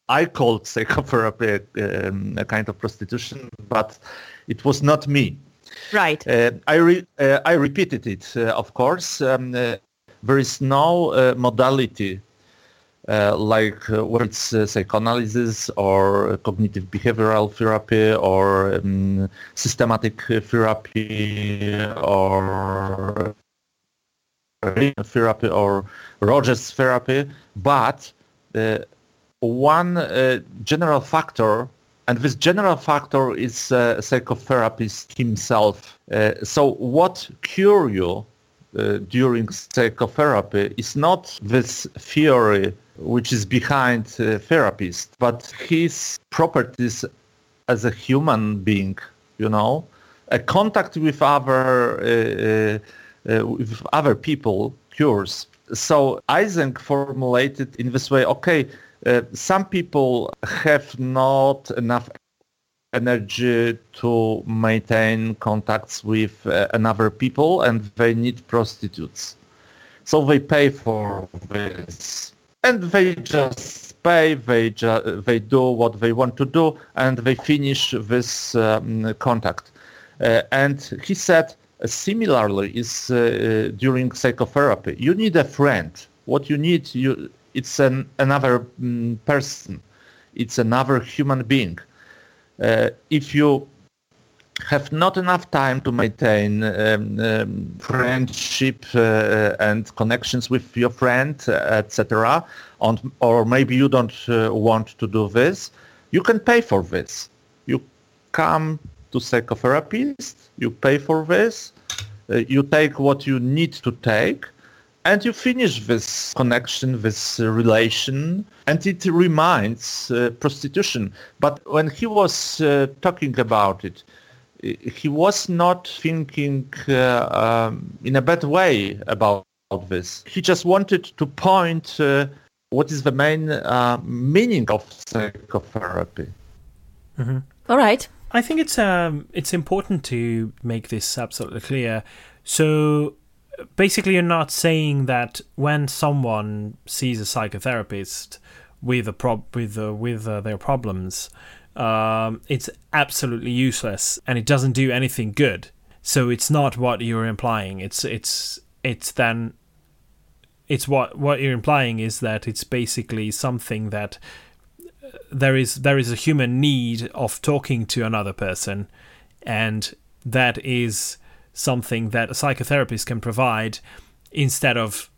Speaker 1: I called psychotherapy um, a kind of prostitution, but it was not me.
Speaker 3: Right.
Speaker 1: Uh, I re- uh, I repeated it, uh, of course. Um, uh, there is no uh, modality uh, like uh, whether it's uh, psychoanalysis or cognitive behavioral therapy or um, systematic therapy or therapy or Rogers therapy, but uh, one uh, general factor, and this general factor is uh, psychotherapist himself. Uh, so what cure you uh, during psychotherapy is not this theory which is behind uh, therapist, but his properties as a human being, you know, a contact with other uh, with other people cures. So Eysenck formulated in this way, okay, some people have not enough energy to maintain contacts with uh, another people and they need prostitutes. So they pay for this. And they just pay, they, ju- they do what they want to do and they finish this um, contact. Uh, and he said, uh, similarly is uh, uh, during psychotherapy. You need a friend. What you need, you, it's an, another mm, person. It's another human being. Uh, if you have not enough time to maintain um, um, friendship uh, and connections with your friend, uh, etc., on- or maybe you don't uh, want to do this, you can pay for this. You come to psychotherapist, you pay for this, uh, you take what you need to take, and you finish this connection, this uh, relation, and it reminds uh, prostitution. But when he was uh, talking about it, he was not thinking uh, um, in a bad way about this. He just wanted to point uh, what is the main uh, meaning of psychotherapy.
Speaker 3: All right.
Speaker 2: I think it's um it's important to make this absolutely clear. So basically, you're not saying that when someone sees a psychotherapist with a prob with uh, with uh, their problems, um, it's absolutely useless and it doesn't do anything good. So it's not what you're implying. It's it's it's then it's what what you're implying is that it's basically something that there is there is a human need of talking to another person and that is something that a psychotherapist can provide instead of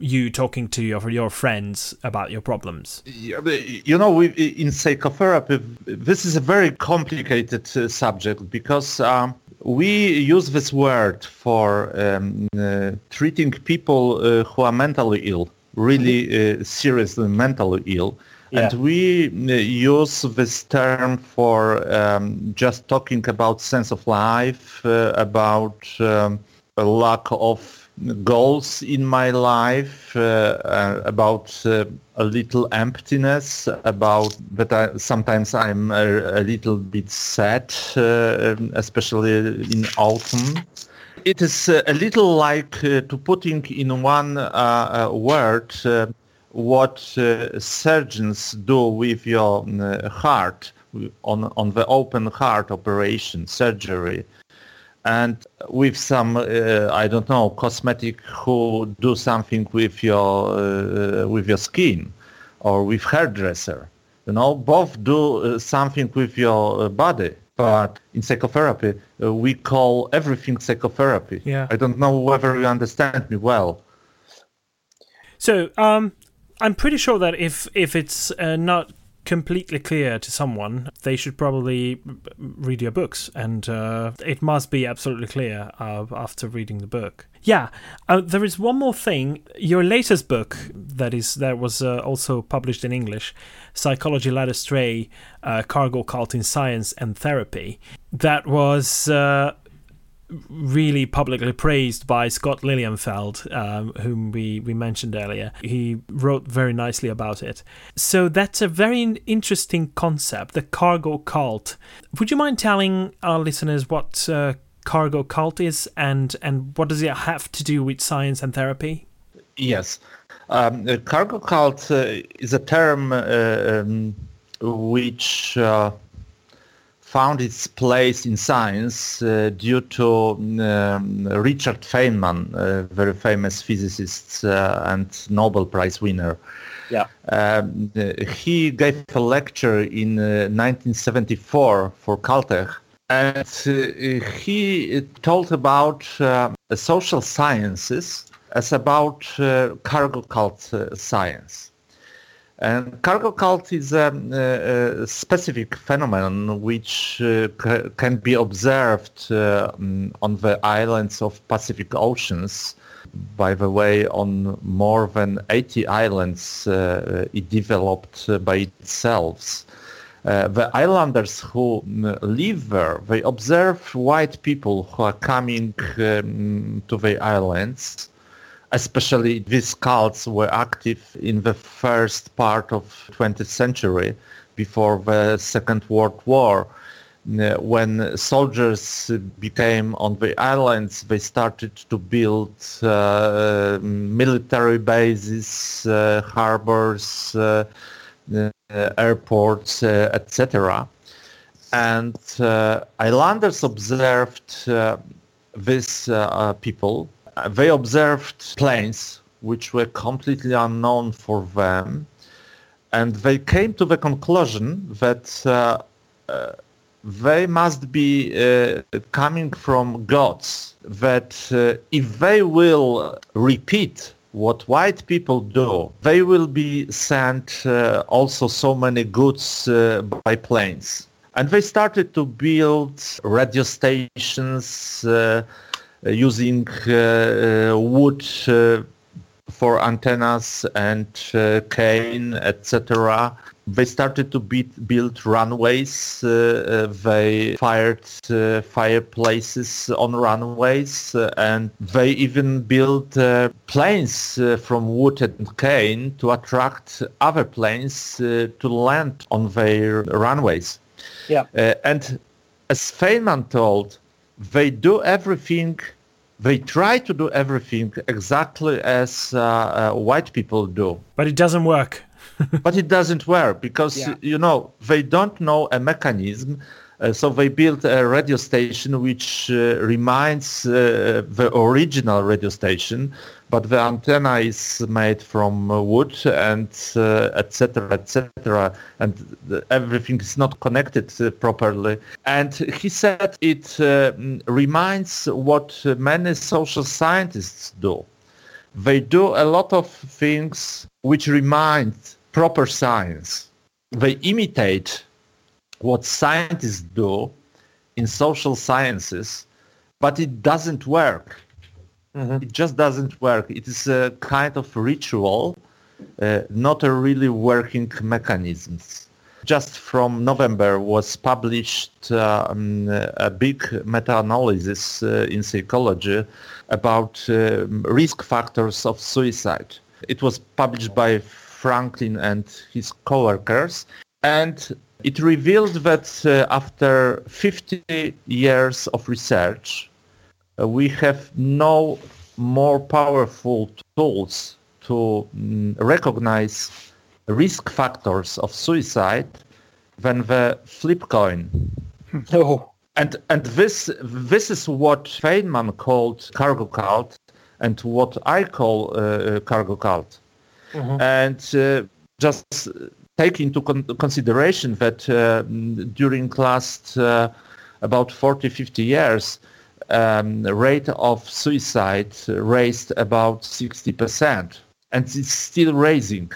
Speaker 2: you talking to your your friends about your problems.
Speaker 1: You know, we, in psychotherapy, this is a very complicated uh, subject because um, we use this word for um, uh, treating people uh, who are mentally ill, really uh, seriously mentally ill.
Speaker 5: Yeah.
Speaker 1: And we uh, use this term for um, just talking about sense of life, uh, about um, a lack of goals in my life, uh, uh, about uh, a little emptiness, about that I, sometimes I'm a, a little bit sad, uh, um, especially in autumn. It is a little like uh, to putting in one uh, uh, word uh, what uh, surgeons do with your uh, heart on on the open heart operation surgery. And with some uh, I don't know cosmetic who do something with your uh, with your skin or with hairdresser. You know both do uh, something with your uh, body but in psychotherapy uh, we call everything psychotherapy.
Speaker 2: Yeah.
Speaker 1: I don't know whether you understand me well.
Speaker 2: So, um, I'm pretty sure that if if it's uh, not completely clear to someone, they should probably read your books, and uh, it must be absolutely clear uh, after reading the book. Yeah, uh, there is one more thing. Your latest book that is that was uh, also published in English, "Psychology Led Astray: uh, Cargo Cult in Science and Therapy," that was. Really publicly praised by Scott Lilienfeld, um, whom we, we mentioned earlier. He wrote very nicely about it. So that's a very interesting concept, the cargo cult. Would you mind telling our listeners what uh, cargo cult is and, and what does it have to do with science and therapy?
Speaker 1: Yes. Um, cargo cult uh, is a term uh, um, which uh, found its place in science uh, due to um, Richard Feynman, a very famous physicist uh, and Nobel Prize winner.
Speaker 5: Yeah.
Speaker 1: Um, uh, he gave a lecture in uh, 1974 for Caltech and uh, he told about uh, social sciences as about uh, cargo cult uh, science. And cargo cult is a, a, specific phenomenon which uh, c- can be observed uh, mm, on the islands of Pacific Oceans. By the way, on more than 80 islands uh, it developed uh, by itself. Uh, the islanders who mm, live there, they observe white people who are coming um, to the islands especially these cults were active in the first part of 20th century before the second world war. Uh, when soldiers became on the islands they started to build uh, military bases uh, harbors uh, uh, airports uh, etc and islanders observed these people they observed planes which were completely unknown for them and they came to the conclusion that uh, uh, they must be uh, coming from gods that uh, if they will repeat what white people do they will be sent uh, also so many goods uh, by planes. And they started to build radio stations uh, using uh, uh, wood uh, for antennas and uh, cane, etc. They started to be- build runways. Uh, uh, they fired uh, fireplaces on runways, and they even built uh, planes uh, from wood and cane to attract other planes uh, to land on their runways.
Speaker 5: Yeah.
Speaker 1: Uh, and as Feynman told, they do everything, they try to do everything exactly as uh, uh, white people do.
Speaker 2: But it doesn't work. (laughs)
Speaker 1: but it doesn't work because,
Speaker 5: Yeah.
Speaker 1: you know, they don't know a mechanism Uh, so they built a radio station which uh, reminds uh, the original radio station, but the antenna is made from uh, wood and etc. etc. and the, everything is not connected uh, properly. And he said it uh, reminds what uh, many social scientists do. They do a lot of things which remind proper science. They imitate what scientists do in social sciences, but it doesn't work. It just doesn't work. It is a kind of ritual, uh, not a really working mechanisms. Just from November was published um, a big meta-analysis uh, in psychology about um, risk factors of suicide. It was published by Franklin and his co-workers, and it revealed that uh, after 50 years of research, uh, we have no more powerful tools to mm, recognize risk factors of suicide than the flip coin.
Speaker 5: Oh,
Speaker 1: And and this this is what Feynman called cargo cult, and what I call uh, cargo cult. And uh, just take into con- consideration that uh, during last uh, about 40, 50 years, um, rate of suicide raised about 60%, and it's still raising.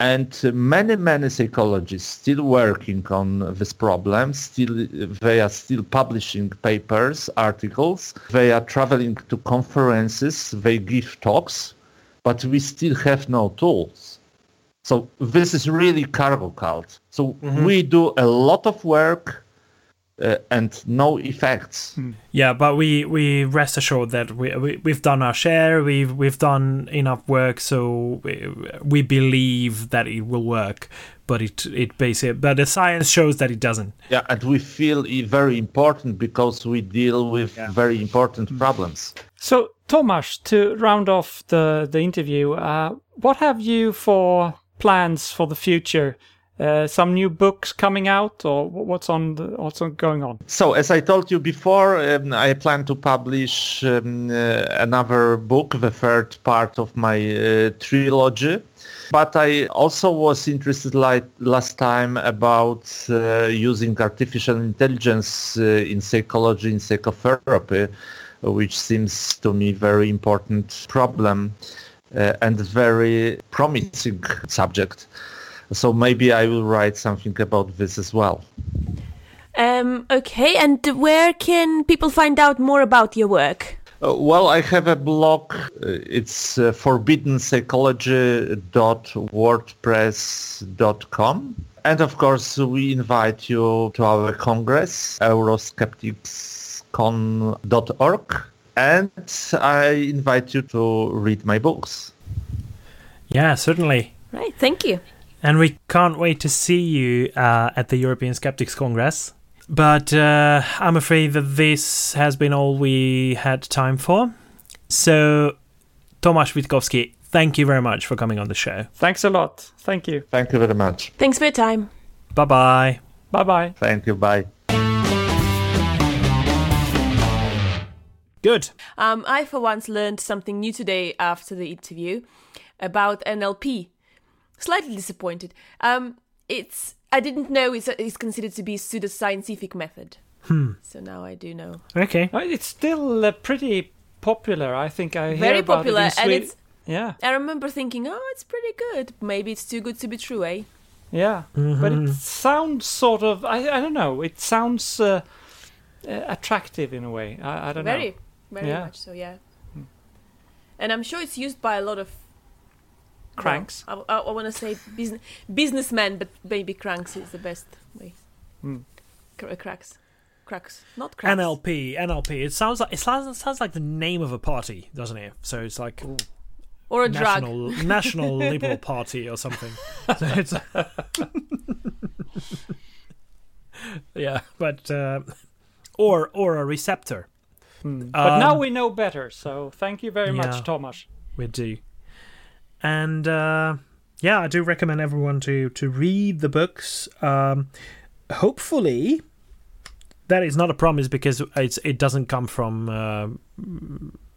Speaker 1: And many, many psychologists still working on this problem. Still, they are still publishing papers, articles. They are traveling to conferences. They give talks, but we still have no tools. So this is really cargo cult. So we do a lot of work uh, and no effects.
Speaker 2: Yeah, but we, we rest assured that we, we we've done our share. We've we've done enough work, so we, we believe that it will work. But it it basically, but the science shows that it doesn't.
Speaker 1: Yeah, and we feel it very important because we deal with very important problems.
Speaker 4: So, Tomasz, to round off the, the interview, uh, what have you for plans for the future? Uh, some new books coming out, or what's on the, what's going on?
Speaker 1: So, as I told you before, um, I plan to publish um, uh, another book, the third part of my uh, trilogy. But I also was interested, like last time, about uh, using artificial intelligence uh, in psychology, in psychotherapy, which seems to me very important problem uh, and very promising subject. So maybe I will write something about this as well.
Speaker 3: Um, okay, and where can people find out more about your work?
Speaker 1: Uh, well, I have a blog. Uh, it's uh, forbiddenpsychology.wordpress.com. And of course, we invite you to our congress, euroscepticscon.org. And I invite you to read my books.
Speaker 2: Yeah, certainly.
Speaker 3: Right, thank you.
Speaker 2: And we can't wait to see you uh, at the European Skeptics Congress. But uh, I'm afraid that this has been all we had time for. So, Tomasz Witkowski, thank you very much for coming on the show.
Speaker 4: Thanks a lot. Thank you.
Speaker 1: Thank you very much.
Speaker 3: Thanks for your time.
Speaker 2: Bye bye.
Speaker 4: Bye bye.
Speaker 1: Thank you. Bye.
Speaker 2: Good.
Speaker 3: Um, I, for once, learned something new today after the interview about NLP. Slightly disappointed. Um, it's I didn't know it's, it's considered to be a pseudoscientific method.
Speaker 2: Hmm.
Speaker 3: So now I do know.
Speaker 2: Okay.
Speaker 4: Uh, It's still uh, pretty popular. I think I hear
Speaker 3: Very
Speaker 4: about
Speaker 3: popular,
Speaker 4: it in
Speaker 3: and
Speaker 4: Sweden.
Speaker 3: it's.
Speaker 4: Yeah,
Speaker 3: I remember thinking, oh, it's pretty good. Maybe it's too good to be true, eh?
Speaker 4: yeah. But it sounds sort of. I, I don't know. It sounds uh, uh, attractive in a way. I, I don't
Speaker 3: Very,
Speaker 4: know.
Speaker 3: very
Speaker 4: Yeah.
Speaker 3: much so. Yeah. And I'm sure it's used by a lot of
Speaker 4: Cranks.
Speaker 3: Well, I, I, want to say business businessmen, but maybe cranks is the best way.
Speaker 4: Hmm.
Speaker 3: Cr- cracks, cracks, not cracks.
Speaker 2: NLP, NLP. It sounds like it sounds, it sounds like the name of a party, doesn't it? So it's like
Speaker 3: or a drug.
Speaker 2: national (laughs) National Liberal Party or something. So it's (laughs) yeah, but uh, or or a receptor.
Speaker 4: But now
Speaker 2: Um,
Speaker 4: we know better. So thank you very
Speaker 2: yeah.
Speaker 4: much, Thomas.
Speaker 2: We do. And uh, yeah, I do recommend everyone to to read the books. Um, hopefully, that is not a promise because it's it doesn't come from uh,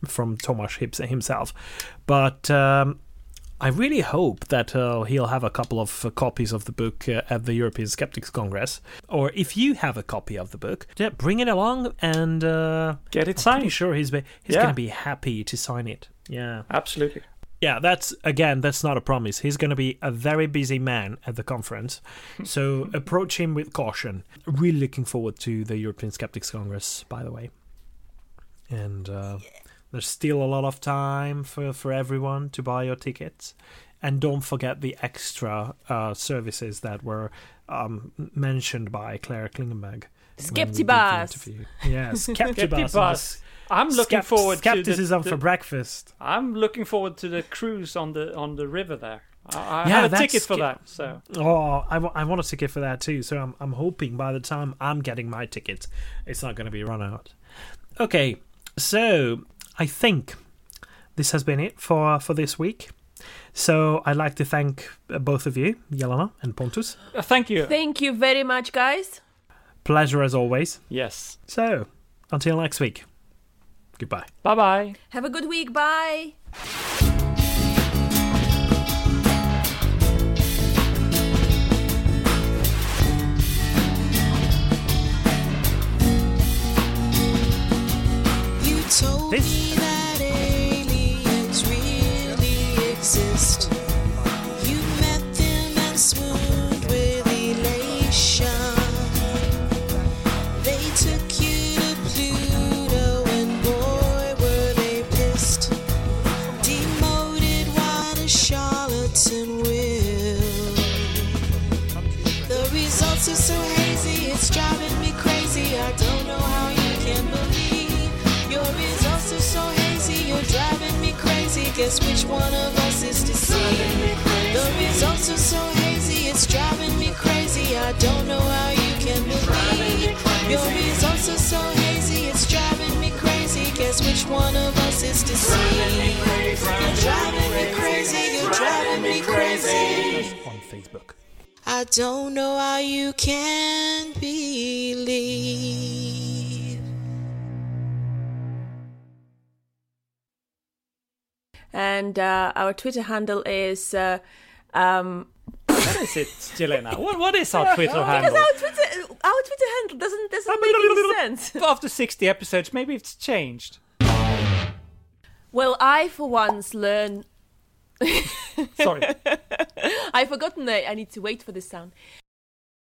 Speaker 2: from Tomasz hips- himself, but. Um, I really hope that uh, he'll have a couple of uh, copies of the book uh, at the European Skeptics Congress. Or if you have a copy of the book, yeah, bring it along and uh,
Speaker 4: Get it
Speaker 2: I'm
Speaker 4: signed.
Speaker 2: pretty sure he's be- he's
Speaker 4: Yeah.
Speaker 2: going to be happy to sign it. Yeah.
Speaker 4: Absolutely.
Speaker 2: Yeah, that's again, that's not a promise. He's going to be a very busy man at the conference, (laughs) so approach him with caution. Really looking forward to the European Skeptics Congress, by the way. And uh, there's still a lot of time for, for everyone to buy your tickets. And don't forget the extra uh, services that were um, mentioned by Claire Klingenberg. when we did the
Speaker 3: Skeptibus.
Speaker 2: Yes, (laughs) Skeptibus.
Speaker 4: Skeptibus. I'm looking
Speaker 2: Skept-
Speaker 4: forward
Speaker 2: skepticism
Speaker 4: to the,
Speaker 2: for
Speaker 4: the-
Speaker 2: breakfast.
Speaker 4: I'm looking forward to the cruise on the on the river there. I, I
Speaker 2: Yeah,
Speaker 4: have a ticket for that. So
Speaker 2: Oh, I, I want a ticket for that too. So I'm, I'm hoping by the time I'm getting my ticket, it's not going to be run out. Okay, so I think this has been it for for this week. So I'd like to thank uh, both of you, Jelena and Pontus.
Speaker 4: uh, thank you.
Speaker 3: Thank you very much, guys.
Speaker 2: Pleasure as always.
Speaker 4: yes.
Speaker 2: So until next week, goodbye.
Speaker 4: Bye bye.
Speaker 3: Have a good week. Bye.
Speaker 6: Told
Speaker 2: This-
Speaker 6: me that aliens really exist. Guess which one of us is deceived? The results are so hazy, it's driving me crazy. I don't know how you can believe. Your results are so hazy, it's driving me crazy. Guess which one of us is deceived? You're driving me crazy, you're driving me crazy.
Speaker 2: On Facebook.
Speaker 6: I don't know how you can believe.
Speaker 3: And uh, our Twitter handle is uh, um,
Speaker 4: What is it, Jelena? What, what is our Twitter handle?
Speaker 3: because our Twitter our Twitter handle doesn't doesn't make any sense.
Speaker 4: After 60 episodes, maybe it's changed.
Speaker 3: Well, I for once learn.
Speaker 4: Sorry. (laughs)
Speaker 3: I've forgotten that I need to wait for this sound.